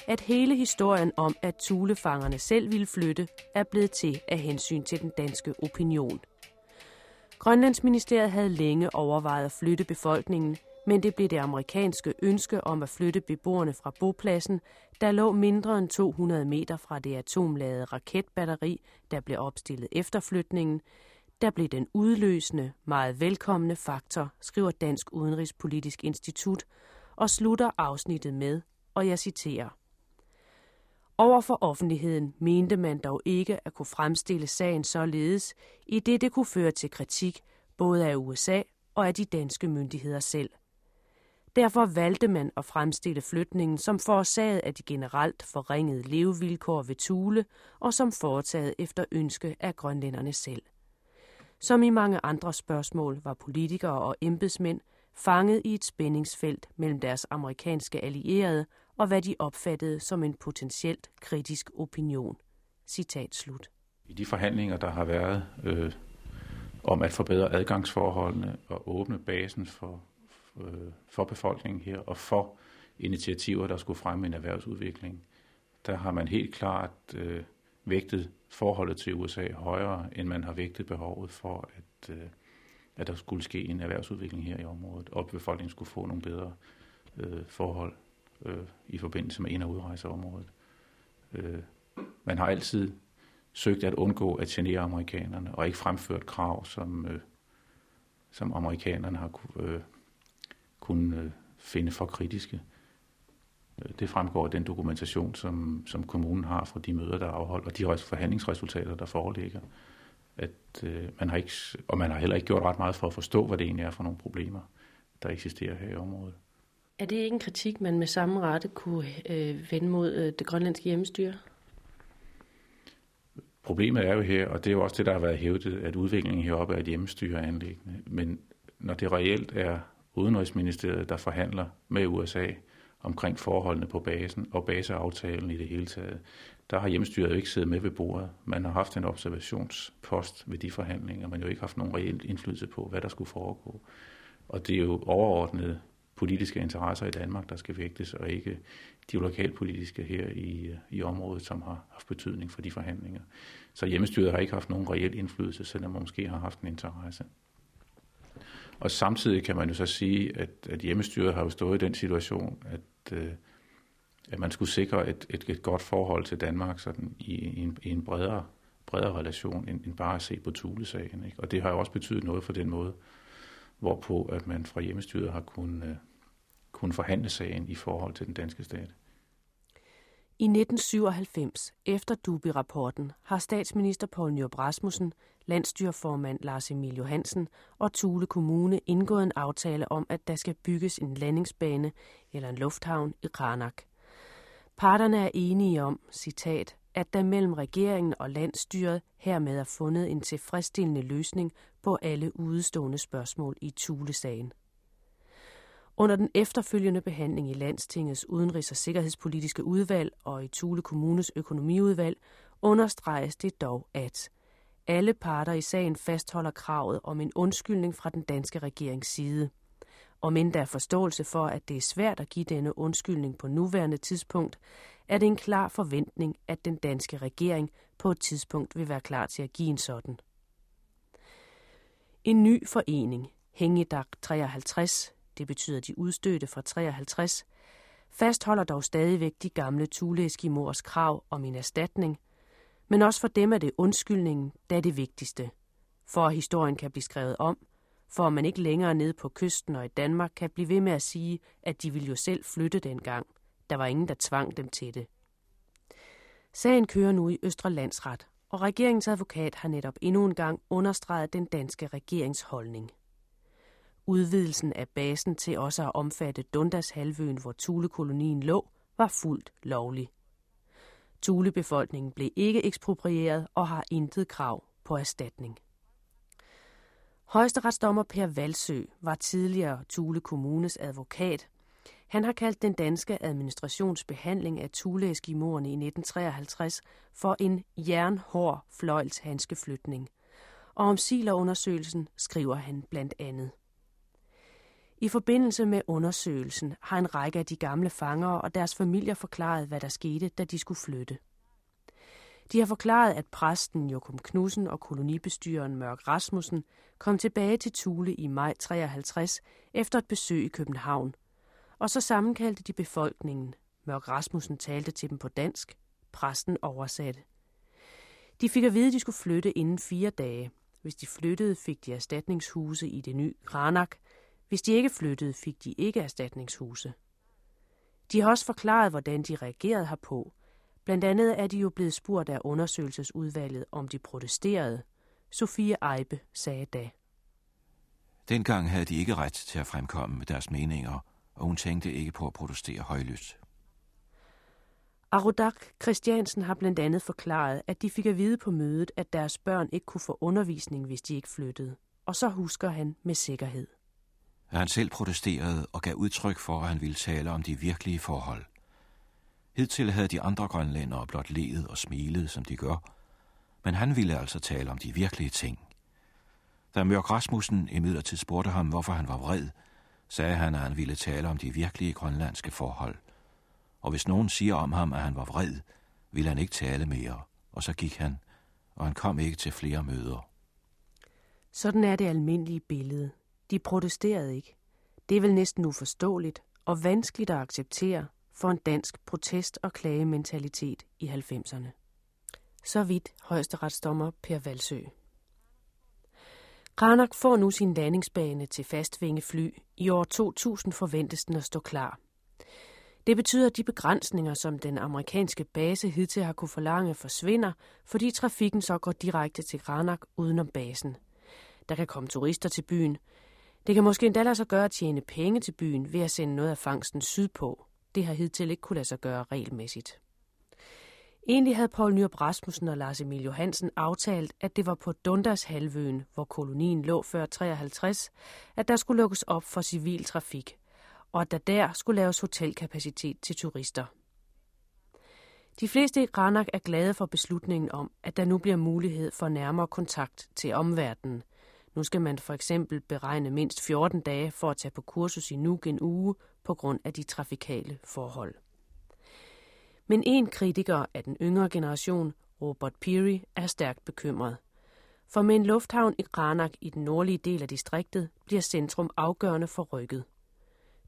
at hele historien om, at tulefangerne selv ville flytte, er blevet til af hensyn til den danske opinion. Grønlandsministeriet havde længe overvejet at flytte befolkningen, men det blev det amerikanske ønske om at flytte beboerne fra bopladsen, der lå mindre end 200 meter fra det atomladede raketbatteri, der blev opstillet efter flytningen, der blev den udløsende, meget velkomne faktor, skriver Dansk Udenrigspolitisk Institut, og slutter afsnittet med, og jeg citerer. Over for offentligheden mente man dog ikke at kunne fremstille sagen således, i det det kunne føre til kritik både af USA og af de danske myndigheder selv. Derfor valgte man at fremstille flytningen som forårsaget af de generelt forringede levevilkår ved Tule og som foretaget efter ønske af grønlænderne selv. Som i mange andre spørgsmål var politikere og embedsmænd fanget i et spændingsfelt mellem deres amerikanske allierede og hvad de opfattede som en potentielt kritisk opinion. Citat slut. I de forhandlinger, der har været øh, om at forbedre adgangsforholdene og åbne basen for, øh, for befolkningen her og for initiativer, der skulle fremme en erhvervsudvikling, der har man helt klart øh, vægtet forholdet til USA højere, end man har vægtet behovet for, at, øh, at der skulle ske en erhvervsudvikling her i området, og befolkningen skulle få nogle bedre øh, forhold øh, i forbindelse med ind- og udrejseområdet. Øh, man har altid søgt at undgå at genere amerikanerne, og ikke fremført krav, som, øh, som amerikanerne har øh, kunnet øh, finde for kritiske. Øh, det fremgår af den dokumentation, som, som kommunen har fra de møder, der er afholdt, og de forhandlingsresultater, der foreligger. At, øh, man har ikke, og man har heller ikke gjort ret meget for at forstå, hvad det egentlig er for nogle problemer, der eksisterer her i området. Er det ikke en kritik, man med samme rette kunne øh, vende mod øh, det grønlandske hjemmestyre? Problemet er jo her, og det er jo også det, der har været hævdet, at udviklingen heroppe er et hjemmestyreanlæggende. Men når det reelt er Udenrigsministeriet, der forhandler med USA omkring forholdene på basen og baseaftalen i det hele taget, der har hjemmestyret jo ikke siddet med ved bordet. Man har haft en observationspost ved de forhandlinger, men jo ikke haft nogen reelt indflydelse på, hvad der skulle foregå. Og det er jo overordnet politiske interesser i Danmark, der skal vægtes, og ikke de lokalpolitiske her i, i området, som har haft betydning for de forhandlinger. Så hjemmestyret har ikke haft nogen reel indflydelse, selvom man måske har haft en interesse. Og samtidig kan man jo så sige, at, at hjemmestyret har jo stået i den situation, at, øh, at man skulle sikre et, et, et godt forhold til Danmark sådan i, i, en, i en bredere, bredere relation, end, end bare at se på Thule-sagen. Ikke? Og det har jo også betydet noget for den måde, hvorpå at man fra hjemmestyret har kunnet, øh, kunne forhandle sagen i forhold til den danske stat. I 1997, efter Dubi-rapporten, har statsminister Poul Nyrup Rasmussen, landstyrformand Lars Emil Johansen og Tule Kommune indgået en aftale om, at der skal bygges en landingsbane eller en lufthavn i Kranak. Parterne er enige om, citat, at der mellem regeringen og landstyret hermed er fundet en tilfredsstillende løsning på alle udestående spørgsmål i Tule-sagen. Under den efterfølgende behandling i Landstingets udenrigs- og sikkerhedspolitiske udvalg og i Tule Kommunes økonomiudvalg understreges det dog, at alle parter i sagen fastholder kravet om en undskyldning fra den danske regerings side. Og men der er forståelse for, at det er svært at give denne undskyldning på nuværende tidspunkt, er det en klar forventning, at den danske regering på et tidspunkt vil være klar til at give en sådan. En ny forening, Hengedag 53, det betyder de udstødte fra 53, fastholder dog stadigvæk de gamle Thule-eskimors krav om en erstatning, men også for dem er det undskyldningen, der er det vigtigste. For at historien kan blive skrevet om, for at man ikke længere nede på kysten og i Danmark kan blive ved med at sige, at de ville jo selv flytte dengang. Der var ingen, der tvang dem til det. Sagen kører nu i Østre Landsret, og regeringens advokat har netop endnu en gang understreget den danske regeringsholdning. Udvidelsen af basen til også at omfatte Dundas halvøen, hvor Tulekolonien lå, var fuldt lovlig. Tulebefolkningen blev ikke eksproprieret og har intet krav på erstatning. Højesteretsdommer Per Valsø var tidligere Tule Kommunes advokat. Han har kaldt den danske administrationsbehandling af thule i 1953 for en jernhård fløjlshandskeflytning. Og om Siler-undersøgelsen skriver han blandt andet. I forbindelse med undersøgelsen har en række af de gamle fanger og deres familier forklaret, hvad der skete, da de skulle flytte. De har forklaret, at præsten Jokum Knudsen og kolonibestyreren Mørk Rasmussen kom tilbage til Tule i maj 53 efter et besøg i København. Og så sammenkaldte de befolkningen. Mørk Rasmussen talte til dem på dansk. Præsten oversatte. De fik at vide, at de skulle flytte inden fire dage. Hvis de flyttede, fik de erstatningshuse i det nye Granak. Hvis de ikke flyttede, fik de ikke erstatningshuse. De har også forklaret, hvordan de reagerede herpå. Blandt andet er de jo blevet spurgt af undersøgelsesudvalget, om de protesterede. Sofie Eibe sagde da. Dengang havde de ikke ret til at fremkomme med deres meninger, og hun tænkte ikke på at protestere højlydt. Arudak Christiansen har blandt andet forklaret, at de fik at vide på mødet, at deres børn ikke kunne få undervisning, hvis de ikke flyttede. Og så husker han med sikkerhed. Han selv protesterede og gav udtryk for, at han ville tale om de virkelige forhold. Hidtil havde de andre grønlændere blot levet og smilet, som de gør, men han ville altså tale om de virkelige ting. Da Mørk Rasmussen imidlertid spurgte ham, hvorfor han var vred, sagde han, at han ville tale om de virkelige grønlandske forhold. Og hvis nogen siger om ham, at han var vred, ville han ikke tale mere, og så gik han, og han kom ikke til flere møder. Sådan er det almindelige billede. De protesterede ikke. Det er vel næsten uforståeligt og vanskeligt at acceptere for en dansk protest- og klagementalitet i 90'erne. Så vidt højesteretsdommer Per Valsø. Granak får nu sin landingsbane til fastvingefly. I år 2000 forventes den at stå klar. Det betyder, at de begrænsninger, som den amerikanske base hidtil har kunne forlange, forsvinder, fordi trafikken så går direkte til Granak udenom basen. Der kan komme turister til byen. Det kan måske endda lade sig gøre at tjene penge til byen ved at sende noget af fangsten sydpå. Det har hidtil ikke kunne lade sig gøre regelmæssigt. Egentlig havde Poul Nyrup Rasmussen og Lars Emil Johansen aftalt, at det var på Dundas halvøen, hvor kolonien lå før 53, at der skulle lukkes op for civil trafik, og at der der skulle laves hotelkapacitet til turister. De fleste i Granak er glade for beslutningen om, at der nu bliver mulighed for nærmere kontakt til omverdenen. Nu skal man for eksempel beregne mindst 14 dage for at tage på kursus i Nuuk en uge på grund af de trafikale forhold. Men en kritiker af den yngre generation, Robert Peary, er stærkt bekymret. For med en lufthavn i Granak i den nordlige del af distriktet bliver centrum afgørende for rykket.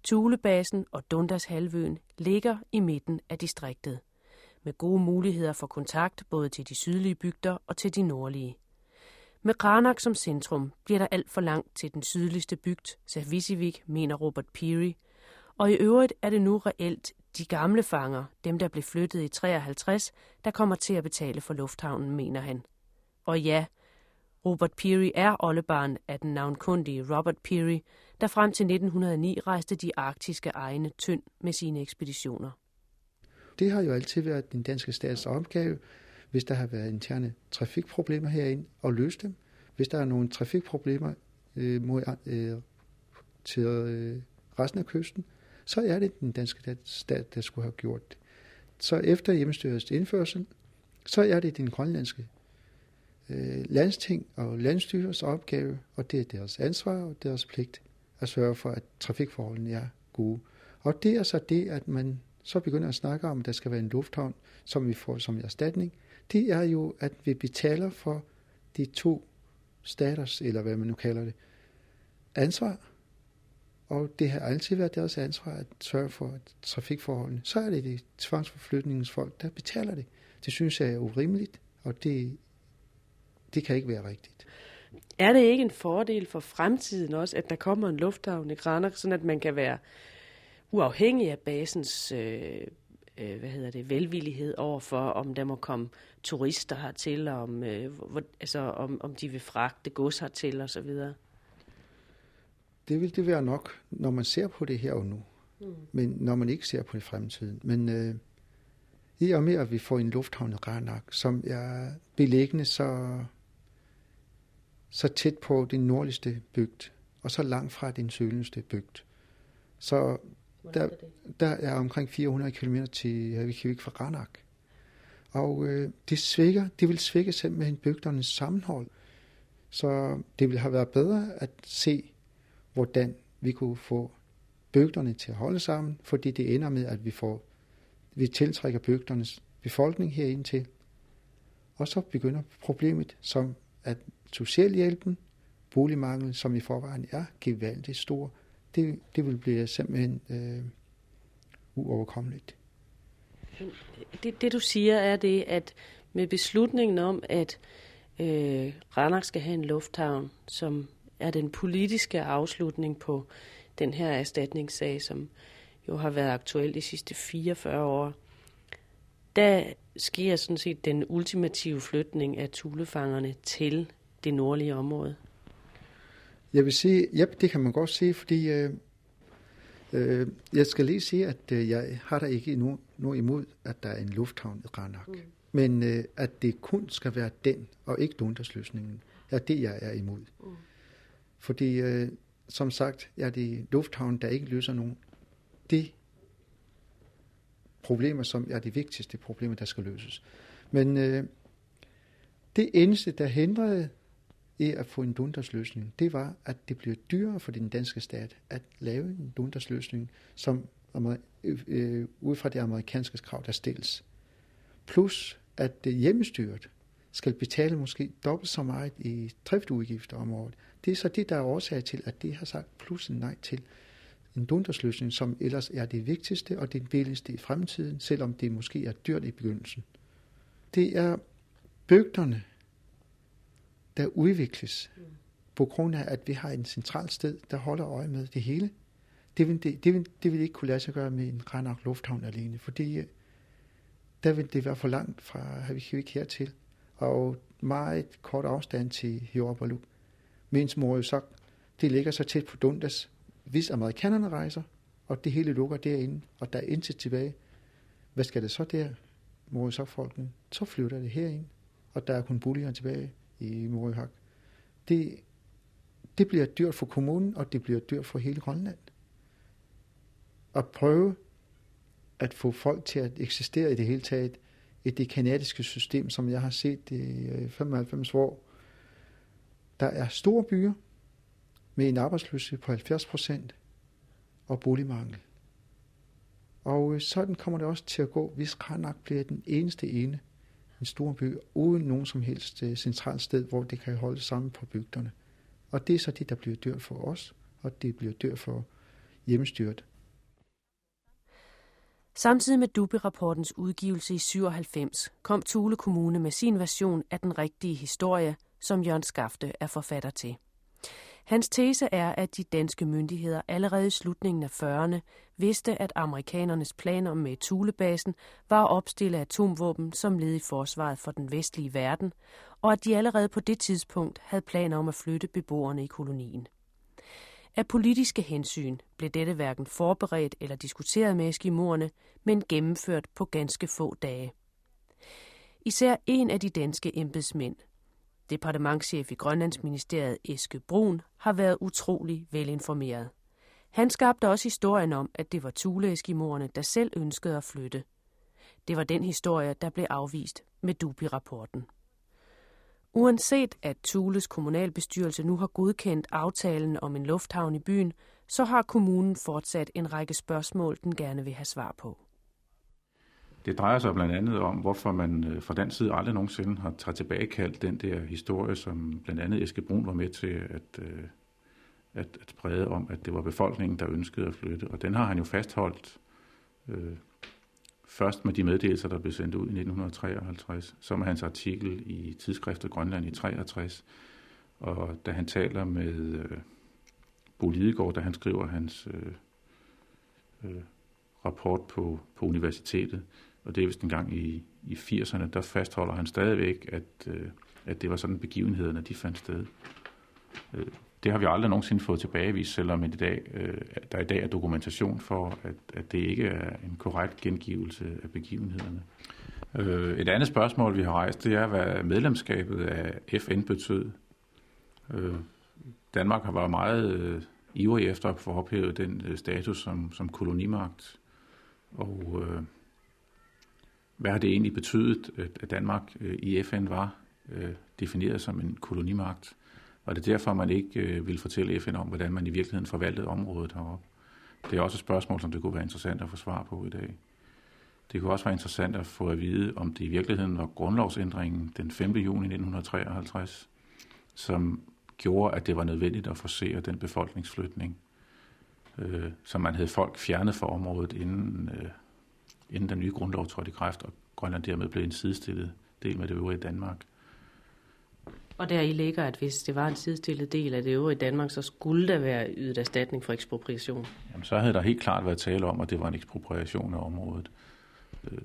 Tulebasen og Dundas halvøen ligger i midten af distriktet, med gode muligheder for kontakt både til de sydlige bygder og til de nordlige. Med Granak som centrum bliver der alt for langt til den sydligste bygd, Savisivik, mener Robert Peary, og i øvrigt er det nu reelt de gamle fanger, dem der blev flyttet i 53, der kommer til at betale for lufthavnen, mener han. Og ja, Robert Peary er oldebarn af den navnkundige Robert Peary, der frem til 1909 rejste de arktiske egne tynd med sine ekspeditioner. Det har jo altid været den danske stats opgave, hvis der har været interne trafikproblemer herinde, og løse dem. Hvis der er nogle trafikproblemer øh, mod, øh, til øh, resten af kysten, så er det den danske stat, der skulle have gjort det. Så efter hjemmestyrets indførsel, så er det den grønlandske øh, landsting og landstyrets opgave, og det er deres ansvar og deres pligt at sørge for, at trafikforholdene er gode. Og det er så det, at man så begynder at snakke om, at der skal være en lufthavn, som vi får som erstatning. Det er jo, at vi betaler for de to staters, eller hvad man nu kalder det, ansvar. Og det har altid været deres ansvar at sørge for trafikforholdene. Så er det de tvangsforflytningens folk, der betaler det. Det synes jeg er urimeligt, og det, det kan ikke være rigtigt. Er det ikke en fordel for fremtiden også, at der kommer en lufthavn i Granak, sådan at man kan være uafhængig af basens øh, øh, hvad hedder det, velvillighed over for, om der må komme turister hertil, om, øh, hvor, altså, om, om de vil fragte gods hertil osv.? Det vil det være nok, når man ser på det her og nu. Mm. Men når man ikke ser på det fremtiden. Men øh, i og med, at vi får en lufthavn i Ranak, som er beliggende så, så tæt på den nordligste bygd, og så langt fra den sydligste bygd. Så der, der er omkring 400 km til Havik fra Ranak. Og øh, det, svækker, det vil svække simpelthen bygdernes sammenhold. Så det ville have været bedre at se, hvordan vi kunne få bygderne til at holde sammen, fordi det ender med, at vi får vi tiltrækker bygdernes befolkning herind til. Og så begynder problemet, som at socialhjælpen, boligmangel, som i forvejen er gevaldigt stor, det, det vil blive simpelthen øh, uoverkommeligt. Øh, det, det du siger er det, at med beslutningen om, at øh, Randers skal have en lufthavn, som er den politiske afslutning på den her erstatningssag, som jo har været aktuel de sidste 44 år, der sker sådan set den ultimative flytning af tulefangerne til det nordlige område. Jeg vil sige, ja, det kan man godt sige, fordi øh, øh, jeg skal lige sige, at øh, jeg har der ikke noget no imod, at der er en lufthavn i Ranak. Mm. Men øh, at det kun skal være den, og ikke Dundersløsningen, er det, jeg er imod. Mm. Fordi, øh, som sagt, er det lufthavn, der ikke løser nogen. Det problemer, som er de vigtigste problemer, der skal løses. Men øh, det eneste, der hindrede i at få en dundersløsning, det var, at det blev dyrere for den danske stat at lave en dundersløsning, som øh, ud fra det amerikanske krav, der stilles. Plus, at det hjemmestyret skal betale måske dobbelt så meget i driftudgifter om året. Det er så det, der er årsag til, at det har sagt plus en nej til en dundersløsning, som ellers er det vigtigste og det billigste i fremtiden, selvom det måske er dyrt i begyndelsen. Det er bygderne, der udvikles på grund af, at vi har en central sted, der holder øje med det hele. Det vil, det, det vil, det vil ikke kunne lade sig gøre med en Granak Lufthavn alene, fordi øh, der vil det være for langt fra Havik hertil, og meget kort afstand til Hjorabaluk. Mens Morøsak, det ligger så tæt på Dundas, hvis amerikanerne rejser, og det hele lukker derinde, og der er intet tilbage, hvad skal det så der? Morøsak-folkene, så flytter det herind, og der er kun boliger tilbage i Morøhak. Det, det bliver dyrt for kommunen, og det bliver dyrt for hele Grønland. At prøve at få folk til at eksistere i det hele taget, i det kanadiske system, som jeg har set i øh, 95 år. Der er store byer med en arbejdsløshed på 70 procent og boligmangel. Og øh, sådan kommer det også til at gå, hvis Karnak bliver den eneste ene en stor by, uden nogen som helst øh, centralt sted, hvor det kan holde sammen på bygderne. Og det er så det, der bliver dyrt for os, og det bliver dyrt for hjemmestyret. Samtidig med Dubi-rapportens udgivelse i 97 kom Tule Kommune med sin version af den rigtige historie, som Jørgen Skafte er forfatter til. Hans tese er, at de danske myndigheder allerede i slutningen af 40'erne vidste, at amerikanernes planer med Thulebasen var at opstille atomvåben som led i forsvaret for den vestlige verden, og at de allerede på det tidspunkt havde planer om at flytte beboerne i kolonien. Af politiske hensyn blev dette hverken forberedt eller diskuteret med eskimoerne, men gennemført på ganske få dage. Især en af de danske embedsmænd, departementschef i Grønlandsministeriet Eske Brun, har været utrolig velinformeret. Han skabte også historien om, at det var Thule-eskimoerne, der selv ønskede at flytte. Det var den historie, der blev afvist med Dubi-rapporten. Uanset at Tules kommunalbestyrelse nu har godkendt aftalen om en lufthavn i byen, så har kommunen fortsat en række spørgsmål, den gerne vil have svar på. Det drejer sig blandt andet om, hvorfor man øh, fra den side aldrig nogensinde har taget tilbagekaldt den der historie, som blandt andet Eske Brun var med til at, øh, at, at sprede om, at det var befolkningen, der ønskede at flytte. Og den har han jo fastholdt øh, først med de meddelelser, der blev sendt ud i 1953, så med hans artikel i tidsskriftet Grønland i 63, og da han taler med øh, Bo Lidegaard, da han skriver hans øh, øh, rapport på, på universitetet, og det er vist en gang i, i 80'erne, der fastholder han stadigvæk, at, øh, at det var sådan begivenhederne, de fandt sted. Øh, det har vi aldrig nogensinde fået tilbagevist, selvom i dag, øh, der i dag er dokumentation for, at, at det ikke er en korrekt gengivelse af begivenhederne. Øh, et andet spørgsmål, vi har rejst, det er, hvad medlemskabet af FN betød. Øh, Danmark har været meget øh, ivrig efter at få ophævet den øh, status som, som kolonimagt. Og øh, hvad har det egentlig betydet, at Danmark øh, i FN var øh, defineret som en kolonimagt? Og det er derfor, man ikke øh, vil fortælle FN om, hvordan man i virkeligheden forvaltede området heroppe. Det er også et spørgsmål, som det kunne være interessant at få svar på i dag. Det kunne også være interessant at få at vide, om det i virkeligheden var grundlovsændringen den 5. juni 1953, som gjorde, at det var nødvendigt at forsere den befolkningsflytning, øh, som man havde folk fjernet fra området, inden, øh, inden den nye grundlov trådte i kraft, og Grønland dermed blev en sidestillet del med det øvrige Danmark. Og der i ligger, at hvis det var en sidestillet del af det øvrige Danmark, så skulle der være ydet erstatning for ekspropriation. Jamen, så havde der helt klart været tale om, at det var en ekspropriation af området. Øh,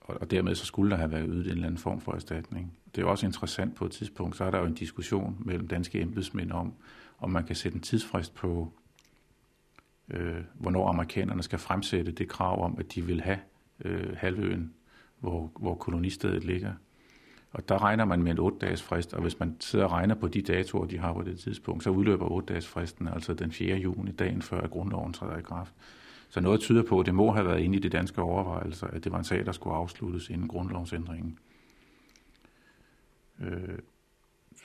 og dermed så skulle der have været ydet en eller anden form for erstatning. Det er også interessant på et tidspunkt, så er der jo en diskussion mellem danske embedsmænd om, om man kan sætte en tidsfrist på, øh, hvornår amerikanerne skal fremsætte det krav om, at de vil have øh, halvøen, hvor, hvor kolonistedet ligger. Og der regner man med en 8-dages frist, og hvis man sidder og regner på de datoer, de har på det tidspunkt, så udløber 8-dages fristen, altså den 4. juni, dagen før at grundloven træder i kraft. Så noget tyder på, at det må have været inde i de danske overvejelser, at det var en sag, der skulle afsluttes inden grundlovsændringen. Øh,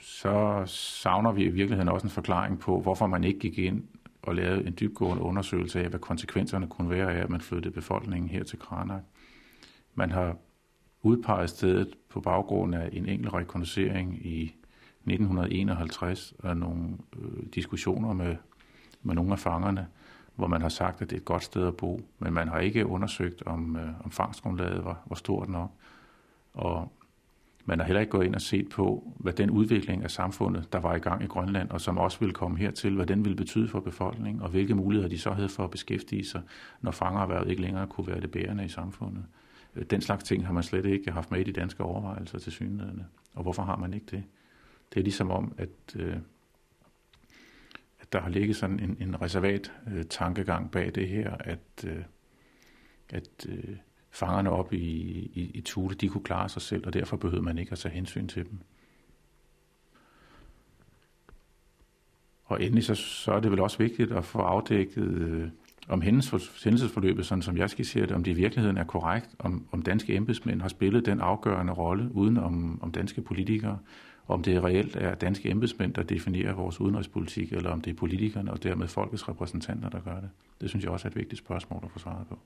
så savner vi i virkeligheden også en forklaring på, hvorfor man ikke gik ind og lavede en dybgående undersøgelse af, hvad konsekvenserne kunne være af, at man flyttede befolkningen her til Kranak. Man har udpeget stedet på baggrund af en enkelt rekognoscering i 1951 og nogle øh, diskussioner med, med nogle af fangerne, hvor man har sagt, at det er et godt sted at bo, men man har ikke undersøgt, om, øh, om fangstgrundlaget var, var stort nok. Og man har heller ikke gået ind og set på, hvad den udvikling af samfundet, der var i gang i Grønland, og som også ville komme hertil, hvad den ville betyde for befolkningen, og hvilke muligheder de så havde for at beskæftige sig, når fangererhvervet ikke længere kunne være det bærende i samfundet. Øh, den slags ting har man slet ikke haft med i de danske overvejelser til synligheden. Og hvorfor har man ikke det? Det er ligesom om, at, øh, at der har ligget sådan en, en reservat øh, tankegang bag det her, at, øh, at øh, fangerne op i, i, i Tule, de kunne klare sig selv, og derfor behøvede man ikke at tage hensyn til dem. Og endelig så, så er det vel også vigtigt at få afdækket øh, om hændelsesforløbet, sådan som jeg skitserer det, om det i virkeligheden er korrekt, om, om danske embedsmænd har spillet den afgørende rolle uden om, om danske politikere, om det reelt er danske embedsmænd, der definerer vores udenrigspolitik, eller om det er politikerne og dermed folkets repræsentanter, der gør det. Det synes jeg også er et vigtigt spørgsmål at få svaret på.